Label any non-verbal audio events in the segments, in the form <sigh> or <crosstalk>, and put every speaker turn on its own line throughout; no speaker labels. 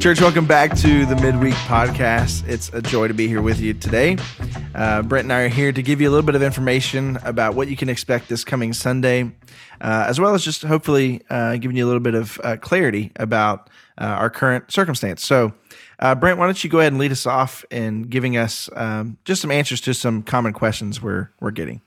Church, welcome back to the Midweek Podcast. It's a joy to be here with you today. Uh, Brent and I are here to give you a little bit of information about what you can expect this coming Sunday, uh, as well as just hopefully uh, giving you a little bit of uh, clarity about uh, our current circumstance. So, uh, Brent, why don't you go ahead and lead us off in giving us um, just some answers to some common questions we're we're getting.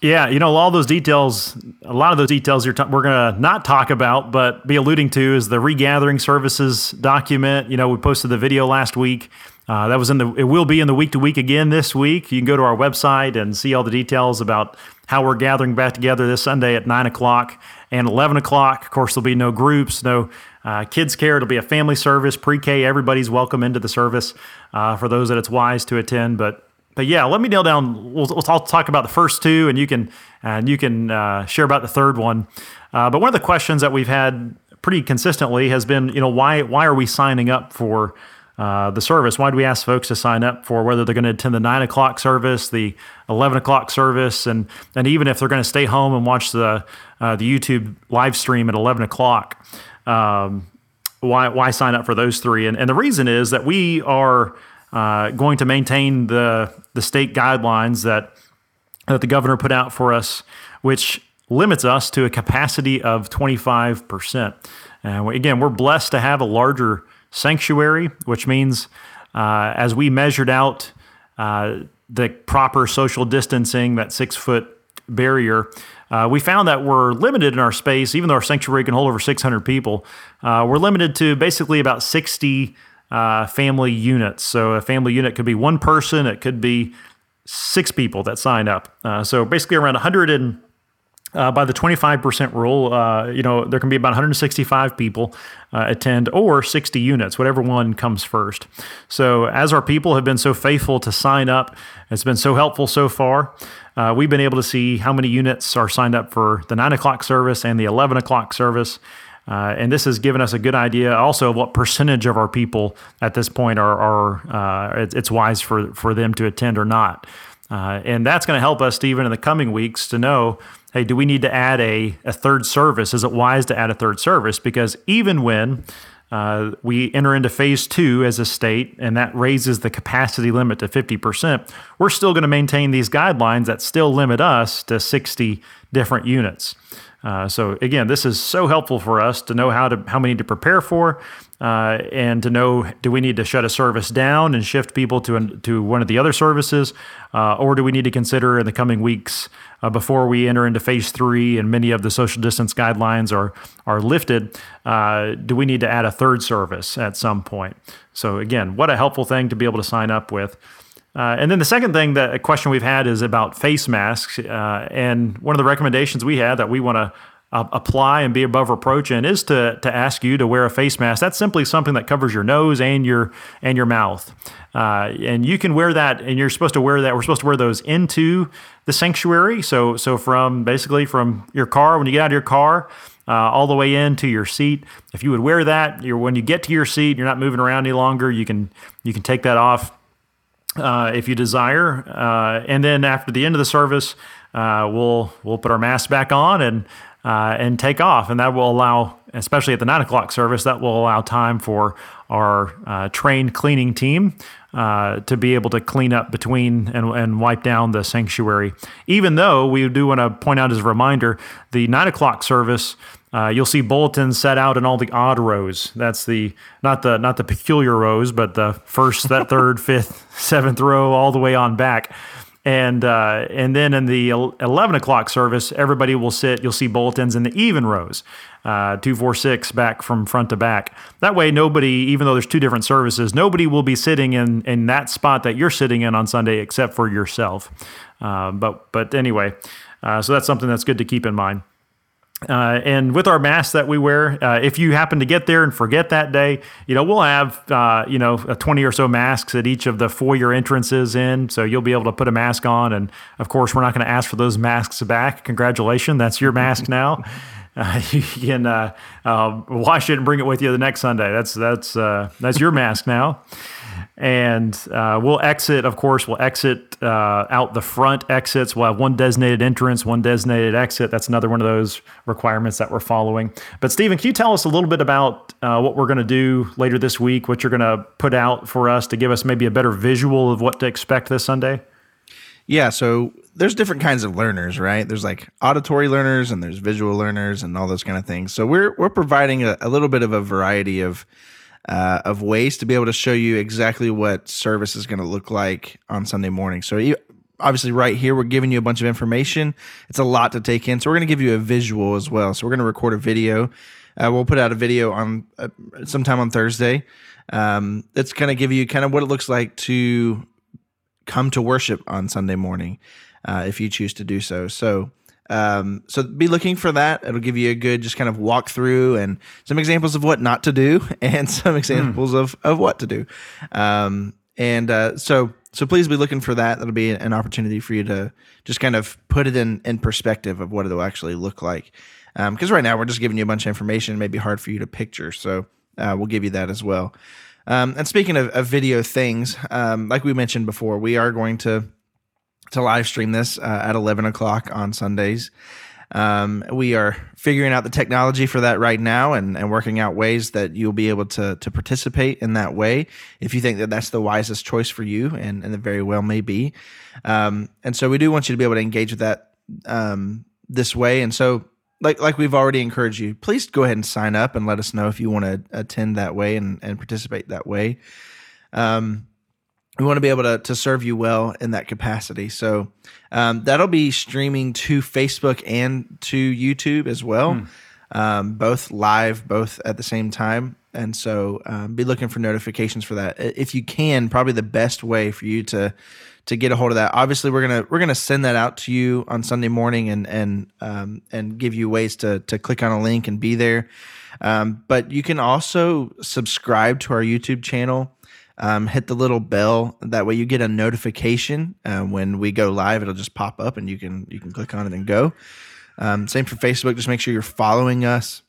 Yeah, you know, all those details, a lot of those details you're t- we're going to not talk about, but be alluding to is the regathering services document. You know, we posted the video last week. Uh, that was in the, it will be in the week to week again this week. You can go to our website and see all the details about how we're gathering back together this Sunday at 9 o'clock and 11 o'clock. Of course, there'll be no groups, no uh, kids care. It'll be a family service, pre K. Everybody's welcome into the service uh, for those that it's wise to attend. But but yeah, let me nail down. We'll, we'll I'll talk about the first two, and you can and you can uh, share about the third one. Uh, but one of the questions that we've had pretty consistently has been, you know, why why are we signing up for uh, the service? Why do we ask folks to sign up for whether they're going to attend the nine o'clock service, the eleven o'clock service, and and even if they're going to stay home and watch the uh, the YouTube live stream at eleven o'clock? Um, why why sign up for those three? And and the reason is that we are uh, going to maintain the the state guidelines that that the governor put out for us, which limits us to a capacity of 25%. Uh, again, we're blessed to have a larger sanctuary, which means uh, as we measured out uh, the proper social distancing, that six foot barrier, uh, we found that we're limited in our space, even though our sanctuary can hold over 600 people. Uh, we're limited to basically about 60 uh, family units. So a family unit could be one person, it could be six people that sign up. Uh, so basically around 100 and uh, by the 25% rule, uh, you know, there can be about 165 people uh, attend or 60 units, whatever one comes first. So, as our people have been so faithful to sign up, it's been so helpful so far. Uh, we've been able to see how many units are signed up for the 9 o'clock service and the 11 o'clock service. Uh, and this has given us a good idea also of what percentage of our people at this point are, are uh, it's, it's, wise for, for them to attend or not. Uh, and that's going to help us, Stephen, in the coming weeks to know hey, do we need to add a, a third service? Is it wise to add a third service? Because even when uh, we enter into phase two as a state, and that raises the capacity limit to 50%. We're still going to maintain these guidelines that still limit us to 60 different units. Uh, so again, this is so helpful for us to know how to how many to prepare for, uh, and to know do we need to shut a service down and shift people to to one of the other services, uh, or do we need to consider in the coming weeks uh, before we enter into phase three and many of the social distance guidelines are are lifted, uh, do we need to add a third service at some point? So again, what a helpful thing to be able to sign up with. Uh, and then the second thing that a question we've had is about face masks. Uh, and one of the recommendations we had that we want to uh, apply and be above reproach in is to to ask you to wear a face mask. That's simply something that covers your nose and your and your mouth. Uh, and you can wear that, and you're supposed to wear that. We're supposed to wear those into the sanctuary. So so from basically from your car when you get out of your car. Uh, all the way into your seat. If you would wear that, you're, when you get to your seat, you're not moving around any longer. You can you can take that off uh, if you desire. Uh, and then after the end of the service, uh, we'll we'll put our masks back on and uh, and take off, and that will allow, especially at the nine o'clock service, that will allow time for our uh, trained cleaning team uh, to be able to clean up between and, and wipe down the sanctuary. Even though we do want to point out as a reminder, the nine o'clock service uh, you'll see bulletins set out in all the odd rows. That's the not the not the peculiar rows, but the first, that <laughs> third, fifth, seventh row, all the way on back. And uh, and then in the eleven o'clock service, everybody will sit. You'll see bulletins in the even rows, uh, two, four, six, back from front to back. That way, nobody, even though there's two different services, nobody will be sitting in in that spot that you're sitting in on Sunday, except for yourself. Uh, but but anyway, uh, so that's something that's good to keep in mind. Uh, and with our masks that we wear, uh, if you happen to get there and forget that day, you know we'll have uh, you know twenty or so masks at each of the foyer entrances in, so you'll be able to put a mask on. And of course, we're not going to ask for those masks back. Congratulations, that's your mask now. <laughs> Uh, <laughs> you can uh, uh, wash it and bring it with you the next Sunday. That's that's that's your mask now. And uh, we'll exit. Of course, we'll exit uh, out the front exits. We'll have one designated entrance, one designated exit. That's another one of those requirements that we're following. But Stephen, can you tell us a little bit about uh, what we're going to do later this week? What you're going to put out for us to give us maybe a better visual of what to expect this Sunday?
Yeah, so there's different kinds of learners, right? There's like auditory learners and there's visual learners and all those kind of things. So we're we're providing a, a little bit of a variety of uh, of ways to be able to show you exactly what service is going to look like on Sunday morning. So obviously, right here we're giving you a bunch of information. It's a lot to take in, so we're going to give you a visual as well. So we're going to record a video. Uh, we'll put out a video on uh, sometime on Thursday. Um, it's going to give you kind of what it looks like to come to worship on Sunday morning, uh, if you choose to do so. So um, so be looking for that. It'll give you a good just kind of walk through and some examples of what not to do <laughs> and some examples mm. of, of what to do. Um, and uh, so so please be looking for that. That'll be an opportunity for you to just kind of put it in in perspective of what it'll actually look like. Because um, right now we're just giving you a bunch of information. It may be hard for you to picture, so uh, we'll give you that as well. Um, and speaking of, of video things, um, like we mentioned before, we are going to to live stream this uh, at 11 o'clock on Sundays. Um, we are figuring out the technology for that right now and, and working out ways that you'll be able to, to participate in that way if you think that that's the wisest choice for you, and, and it very well may be. Um, and so we do want you to be able to engage with that um, this way. And so, like like we've already encouraged you, please go ahead and sign up and let us know if you want to attend that way and, and participate that way. Um, we want to be able to, to serve you well in that capacity. So um, that'll be streaming to Facebook and to YouTube as well, mm. um, both live, both at the same time. And so um, be looking for notifications for that. If you can, probably the best way for you to to get a hold of that. Obviously, we're gonna we're gonna send that out to you on Sunday morning and and um, and give you ways to to click on a link and be there. Um, but you can also subscribe to our YouTube channel um, hit the little bell. That way, you get a notification uh, when we go live. It'll just pop up, and you can you can click on it and go. Um, same for Facebook. Just make sure you're following us,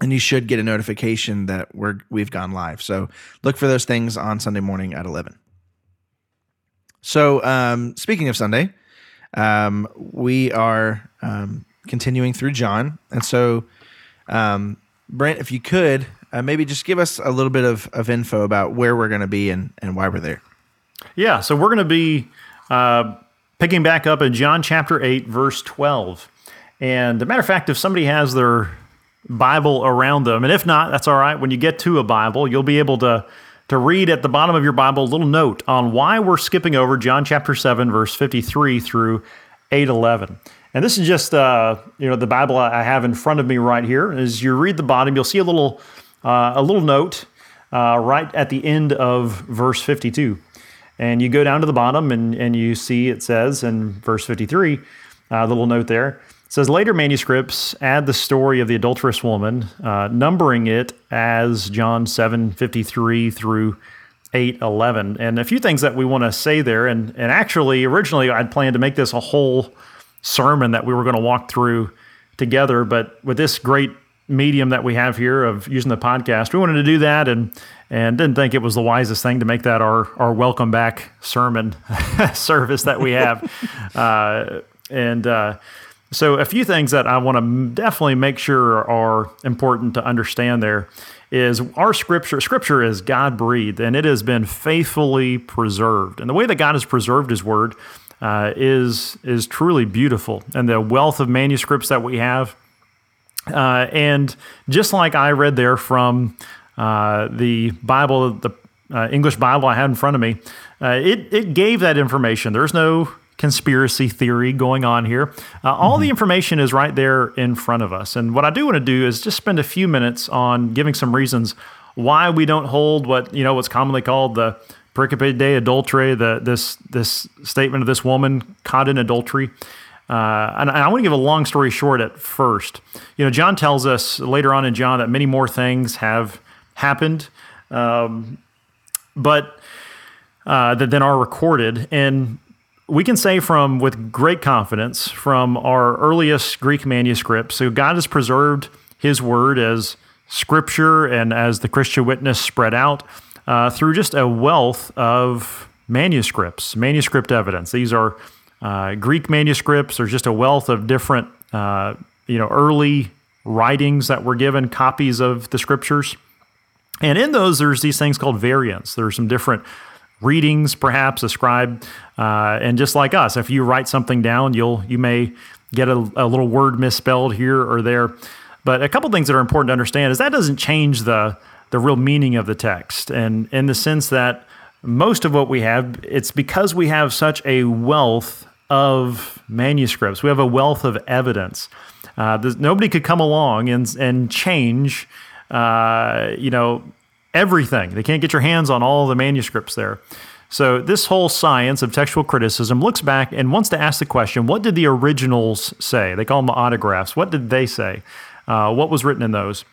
and you should get a notification that we're we've gone live. So look for those things on Sunday morning at eleven. So um, speaking of Sunday, um, we are um, continuing through John, and so um, Brent, if you could uh, maybe just give us a little bit of, of info about where we're going to be and, and why we're there.
Yeah, so we're going to be uh, picking back up in John chapter 8, verse 12. And a matter of fact, if somebody has their Bible around them, and if not, that's all right. When you get to a Bible, you'll be able to, to read at the bottom of your Bible a little note on why we're skipping over John chapter 7, verse 53 through 811. And this is just, uh, you know, the Bible I have in front of me right here. As you read the bottom, you'll see a little uh, a little note uh, right at the end of verse 52. And you go down to the bottom and, and you see it says in verse 53, uh, the little note there, says later manuscripts add the story of the adulterous woman, uh, numbering it as John 7 53 through 8 11. And a few things that we want to say there. And, and actually, originally, I'd planned to make this a whole sermon that we were going to walk through together. But with this great medium that we have here of using the podcast. We wanted to do that and and didn't think it was the wisest thing to make that our our welcome back sermon <laughs> service that we have. <laughs> uh, and uh, so a few things that I want to definitely make sure are important to understand there is our scripture scripture is God breathed and it has been faithfully preserved. And the way that God has preserved his word uh, is is truly beautiful. And the wealth of manuscripts that we have uh, and just like I read there from uh, the Bible, the uh, English Bible I had in front of me, uh, it, it gave that information. There's no conspiracy theory going on here. Uh, all mm-hmm. the information is right there in front of us. And what I do want to do is just spend a few minutes on giving some reasons why we don't hold what you know what's commonly called the pericope de adulterae, the this this statement of this woman caught in adultery. Uh, and I want to give a long story short at first. You know, John tells us later on in John that many more things have happened, um, but uh, that then are recorded. And we can say from with great confidence from our earliest Greek manuscripts, so God has preserved His word as scripture and as the Christian witness spread out. uh, through just a wealth of manuscripts, manuscript evidence. These are uh, Greek manuscripts. There's just a wealth of different, uh, you know, early writings that were given, copies of the scriptures. And in those, there's these things called variants. There's some different readings, perhaps ascribed. Uh, and just like us, if you write something down, you'll you may get a, a, little word misspelled here or there. But a couple things that are important to understand is that doesn't change the the real meaning of the text, and in the sense that most of what we have, it's because we have such a wealth of manuscripts. We have a wealth of evidence. Uh, nobody could come along and and change, uh, you know, everything. They can't get your hands on all the manuscripts there. So this whole science of textual criticism looks back and wants to ask the question: What did the originals say? They call them the autographs. What did they say? Uh, what was written in those?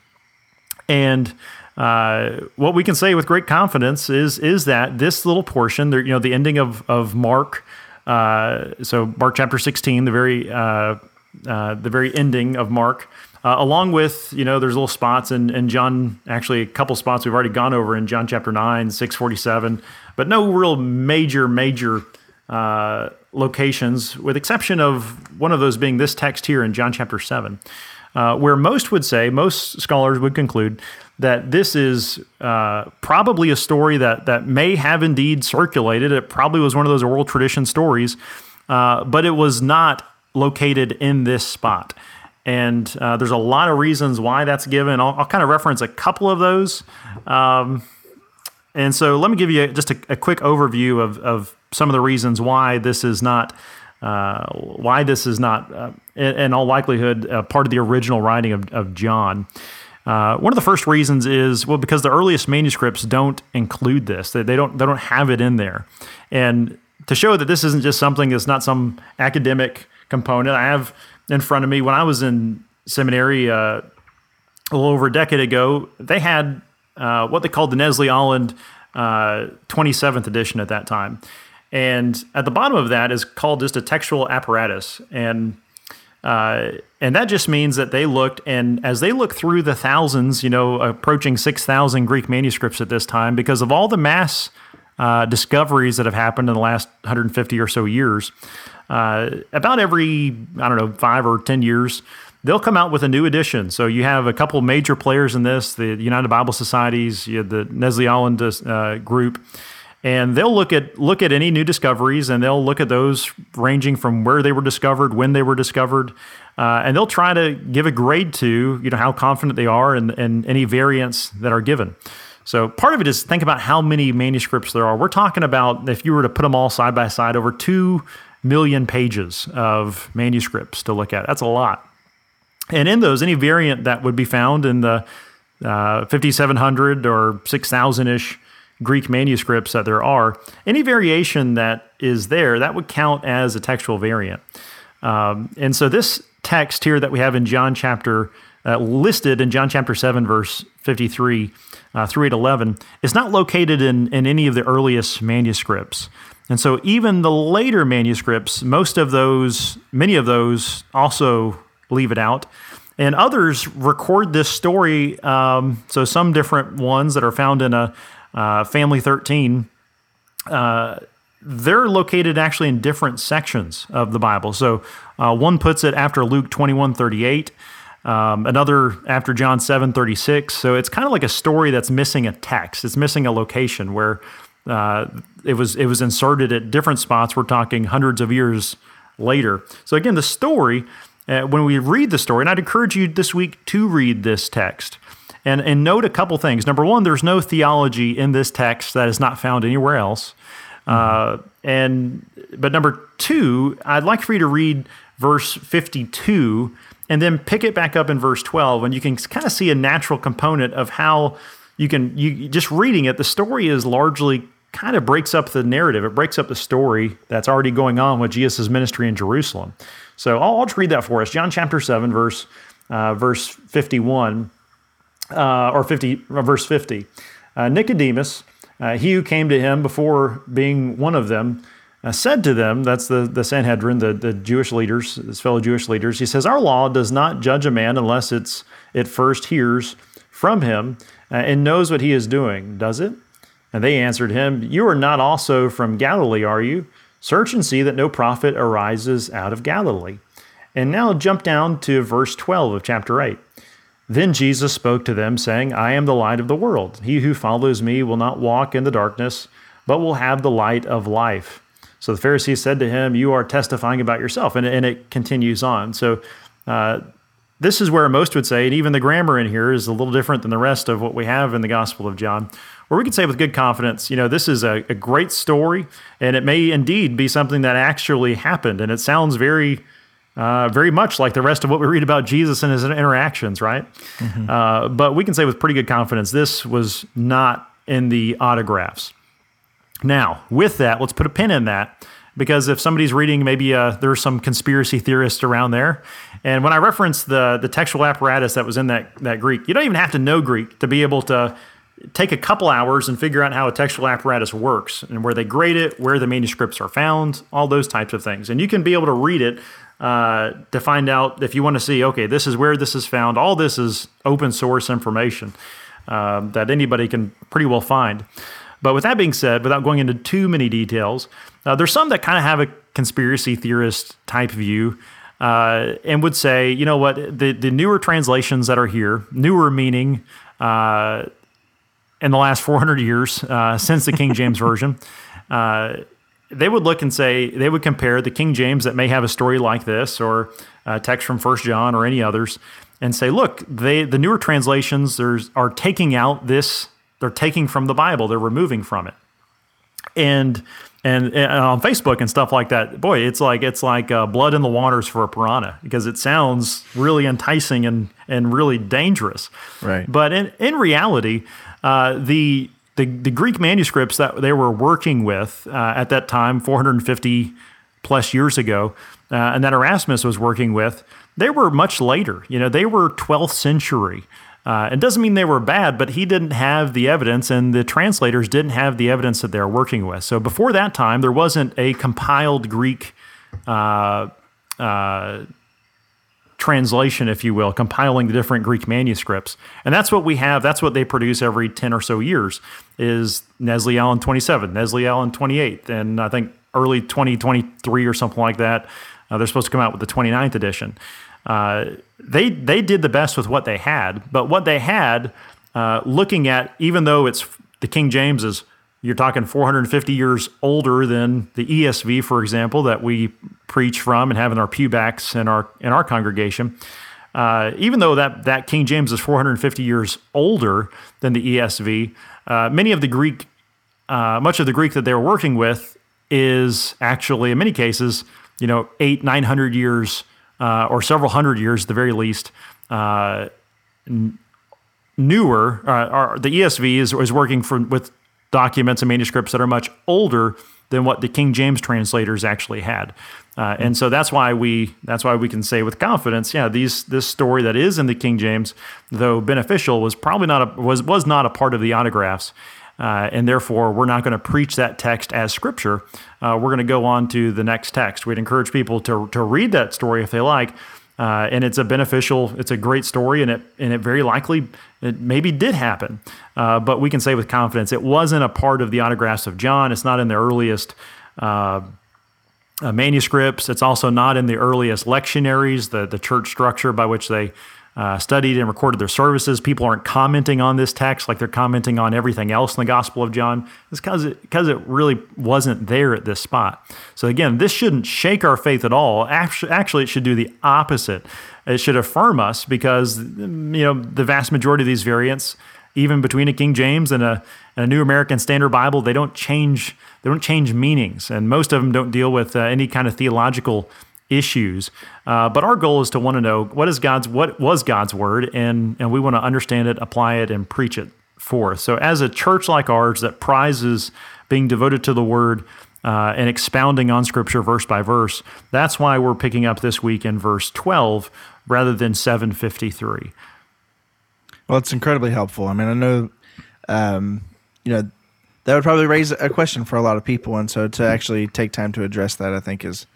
And uh, what we can say with great confidence is is that this little portion, you know, the ending of of Mark. Uh, so Mark chapter sixteen, the very uh, uh, the very ending of Mark. Uh, along with, you know, there's little spots in, in John, actually a couple spots we've already gone over in John chapter 9, 647, but no real major, major uh, locations, with exception of one of those being this text here in John chapter 7, uh, where most would say, most scholars would conclude that this is uh, probably a story that, that may have indeed circulated. It probably was one of those oral tradition stories, uh, but it was not located in this spot. And uh, there's a lot of reasons why that's given. I'll, I'll kind of reference a couple of those. Um, and so let me give you just a, a quick overview of, of some of the reasons why this is not. Uh, why this is not, uh, in, in, all likelihood, part of the original writing of, of John. Uh, one of the first reasons is well because the earliest manuscripts don't include this; they, they don't they don't have it in there, and to show that this isn't just something that's not some academic component. I have in front of me when I was in seminary uh, a little over a decade ago. They had uh, what they called the Nestle-Aland uh, 27th edition at that time, and at the bottom of that is called just a textual apparatus, and uh, and that just means that they looked, and as they look through the thousands, you know, approaching 6,000 Greek manuscripts at this time, because of all the mass uh, discoveries that have happened in the last 150 or so years, uh, about every, I don't know, five or 10 years, they'll come out with a new edition. So you have a couple major players in this the United Bible Societies, the Nestle-Aland uh, group. And they'll look at look at any new discoveries, and they'll look at those ranging from where they were discovered, when they were discovered, uh, and they'll try to give a grade to you know how confident they are and and any variants that are given. So part of it is think about how many manuscripts there are. We're talking about if you were to put them all side by side, over two million pages of manuscripts to look at. That's a lot. And in those, any variant that would be found in the uh, 5,700 or 6,000 ish Greek manuscripts that there are, any variation that is there, that would count as a textual variant. Um, and so this text here that we have in John chapter, uh, listed in John chapter 7, verse 53 uh, through 811, is not located in, in any of the earliest manuscripts. And so even the later manuscripts, most of those, many of those also leave it out. And others record this story. Um, so some different ones that are found in a uh, Family 13, uh, they're located actually in different sections of the Bible. So uh, one puts it after Luke 21 38. Um, another after John 7 36. So it's kind of like a story that's missing a text. It's missing a location where uh, it was it was inserted at different spots. We're talking hundreds of years later. So again, the story. Uh, when we read the story, and I'd encourage you this week to read this text and, and note a couple things. Number one, there's no theology in this text that is not found anywhere else. Mm-hmm. Uh, and but number two, I'd like for you to read verse 52 and then pick it back up in verse 12, and you can kind of see a natural component of how you can you just reading it. The story is largely kind of breaks up the narrative. It breaks up the story that's already going on with Jesus' ministry in Jerusalem. So I'll, I'll just read that for us. John chapter 7, verse, uh, verse 51, uh, or 50, uh, verse 50. Uh, Nicodemus, uh, he who came to him before being one of them, uh, said to them, that's the, the Sanhedrin, the, the Jewish leaders, his fellow Jewish leaders, he says, Our law does not judge a man unless it's, it first hears from him and knows what he is doing, does it? And they answered him, You are not also from Galilee, are you? Search and see that no prophet arises out of Galilee. And now jump down to verse 12 of chapter 8. Then Jesus spoke to them, saying, I am the light of the world. He who follows me will not walk in the darkness, but will have the light of life. So the Pharisees said to him, You are testifying about yourself. And, and it continues on. So uh, this is where most would say, and even the grammar in here is a little different than the rest of what we have in the Gospel of John, where we can say with good confidence, you know, this is a, a great story, and it may indeed be something that actually happened. And it sounds very uh, very much like the rest of what we read about Jesus and his interactions, right? Mm-hmm. Uh, but we can say with pretty good confidence this was not in the autographs. Now, with that, let's put a pin in that because if somebody's reading, maybe uh, there's some conspiracy theorists around there. And when I reference the the textual apparatus that was in that that Greek, you don't even have to know Greek to be able to take a couple hours and figure out how a textual apparatus works and where they grade it, where the manuscripts are found, all those types of things. And you can be able to read it uh, to find out if you want to see, okay, this is where this is found. All this is open source information uh, that anybody can pretty well find. But with that being said, without going into too many details, uh, there's some that kind of have a conspiracy theorist type view. Uh, and would say, you know what, the, the newer translations that are here, newer meaning uh, in the last 400 years uh, since the King James Version, uh, they would look and say they would compare the King James that may have a story like this or a text from First John or any others and say, look, they the newer translations there's are taking out this, they're taking from the Bible, they're removing from it. And and, and on Facebook and stuff like that, boy, it's like it's like uh, blood in the waters for a piranha because it sounds really enticing and and really dangerous.
Right.
But in in reality, uh, the the, the Greek manuscripts that they were working with uh, at that time, 450 plus years ago, uh, and that Erasmus was working with, they were much later. You know, they were 12th century. Uh, it doesn't mean they were bad, but he didn't have the evidence, and the translators didn't have the evidence that they were working with. So before that time, there wasn't a compiled Greek uh, uh, translation, if you will, compiling the different Greek manuscripts. And that's what we have. That's what they produce every 10 or so years is Nestle Aland 27, Nestle Aland 28, and I think early 2023 or something like that. Uh, they're supposed to come out with the 29th edition. Uh, they, they did the best with what they had, but what they had, uh, looking at, even though it's the King James is you're talking 450 years older than the ESV, for example, that we preach from and have in our pewbacks in our in our congregation. Uh, even though that that King James is 450 years older than the ESV, uh, many of the Greek, uh, much of the Greek that they were working with is actually, in many cases, you know, eight, nine hundred years uh, or several hundred years at the very least. Uh, n- newer, uh, the ESV is, is working for, with documents and manuscripts that are much older than what the King James translators actually had. Uh, and so that's why we that's why we can say with confidence, yeah, these this story that is in the King James, though beneficial, was probably not a, was was not a part of the autographs. Uh, and therefore, we're not going to preach that text as scripture. Uh, we're going to go on to the next text. We'd encourage people to, to read that story if they like, uh, and it's a beneficial, it's a great story, and it and it very likely it maybe did happen. Uh, but we can say with confidence it wasn't a part of the autographs of John. It's not in the earliest uh, uh manuscripts. It's also not in the earliest lectionaries, the the church structure by which they uh, studied and recorded their services. People aren't commenting on this text like they're commenting on everything else in the Gospel of John. It's because it, because it really wasn't there at this spot. So, again, this shouldn't shake our faith at all. Actually, actually, it should do the opposite. It should affirm us because, you know, the vast majority of these variants, even between a King James and a, and a New American Standard Bible, they don't change. They don't change meanings, and most of them don't deal with uh, any kind of theological issues. Uh, but our goal is to want to know what is God's what was God's word, and and we want to understand it, apply it, and preach it forth. So as a church like ours that prizes being devoted to the word. Uh, and expounding on scripture verse by verse. That's why we're picking up this week in verse 12 rather than 753.
Well, it's incredibly helpful. I mean, I know, um, you know, that would probably raise a question for a lot of people. And so to actually take time to address that, I think is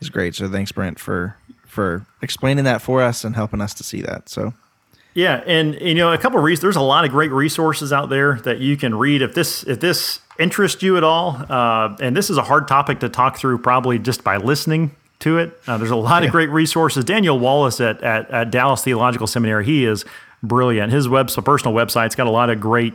is great. So thanks, Brent, for for explaining that for us and helping us to see that. So
Yeah, and you know, a couple of reasons. There's a lot of great resources out there that you can read if this if this interests you at all. Uh, and this is a hard topic to talk through, probably just by listening to it. Uh, there's a lot yeah. of great resources. Daniel Wallace at, at, at Dallas Theological Seminary, he is brilliant. His web, so personal website's got a lot of great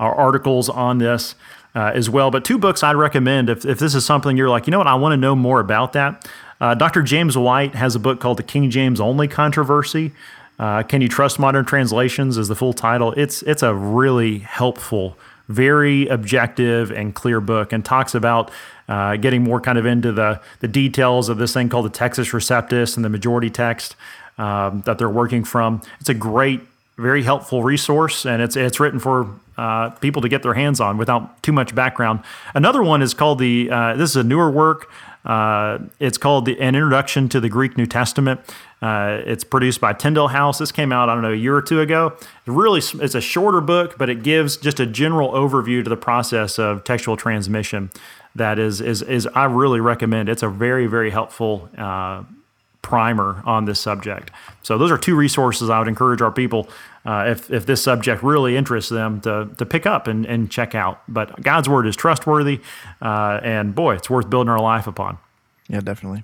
uh, articles on this. Uh, as well. But two books I'd recommend if, if this is something you're like, you know what, I want to know more about that. Uh, Dr. James White has a book called The King James Only Controversy. Uh, Can You Trust Modern Translations is the full title. It's it's a really helpful, very objective and clear book, and talks about uh, getting more kind of into the the details of this thing called the Textus Receptus and the majority text um, that they're working from. It's a great, very helpful resource, and it's it's written for uh, people to get their hands on without too much background. Another one is called the. Uh, this is a newer work. Uh, it's called the, An Introduction to the Greek New Testament. Uh, it's produced by Tyndale House. This came out, I don't know, a year or two ago. It's really, it's a shorter book, but it gives just a general overview to the process of textual transmission. That is, is, is I really recommend. It's a very, very helpful uh, primer on this subject. So those are two resources I would encourage our people, uh, if, if this subject really interests them, to, to pick up and, and check out. But God's word is trustworthy, uh, and boy, it's worth building our life upon.
Yeah, definitely.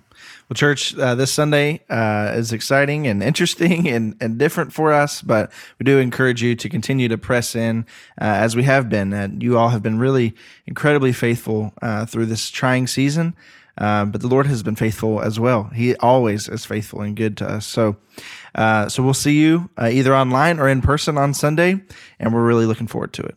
Well, church, uh, this Sunday uh, is exciting and interesting <laughs> and, and different for us, but we do encourage you to continue to press in uh, as we have been. And you all have been really incredibly faithful uh, through this trying season. Uh, but the Lord has been faithful as well. He always is faithful and good to us. So, uh, so we'll see you either online or in person on Sunday, and we're really looking forward to it.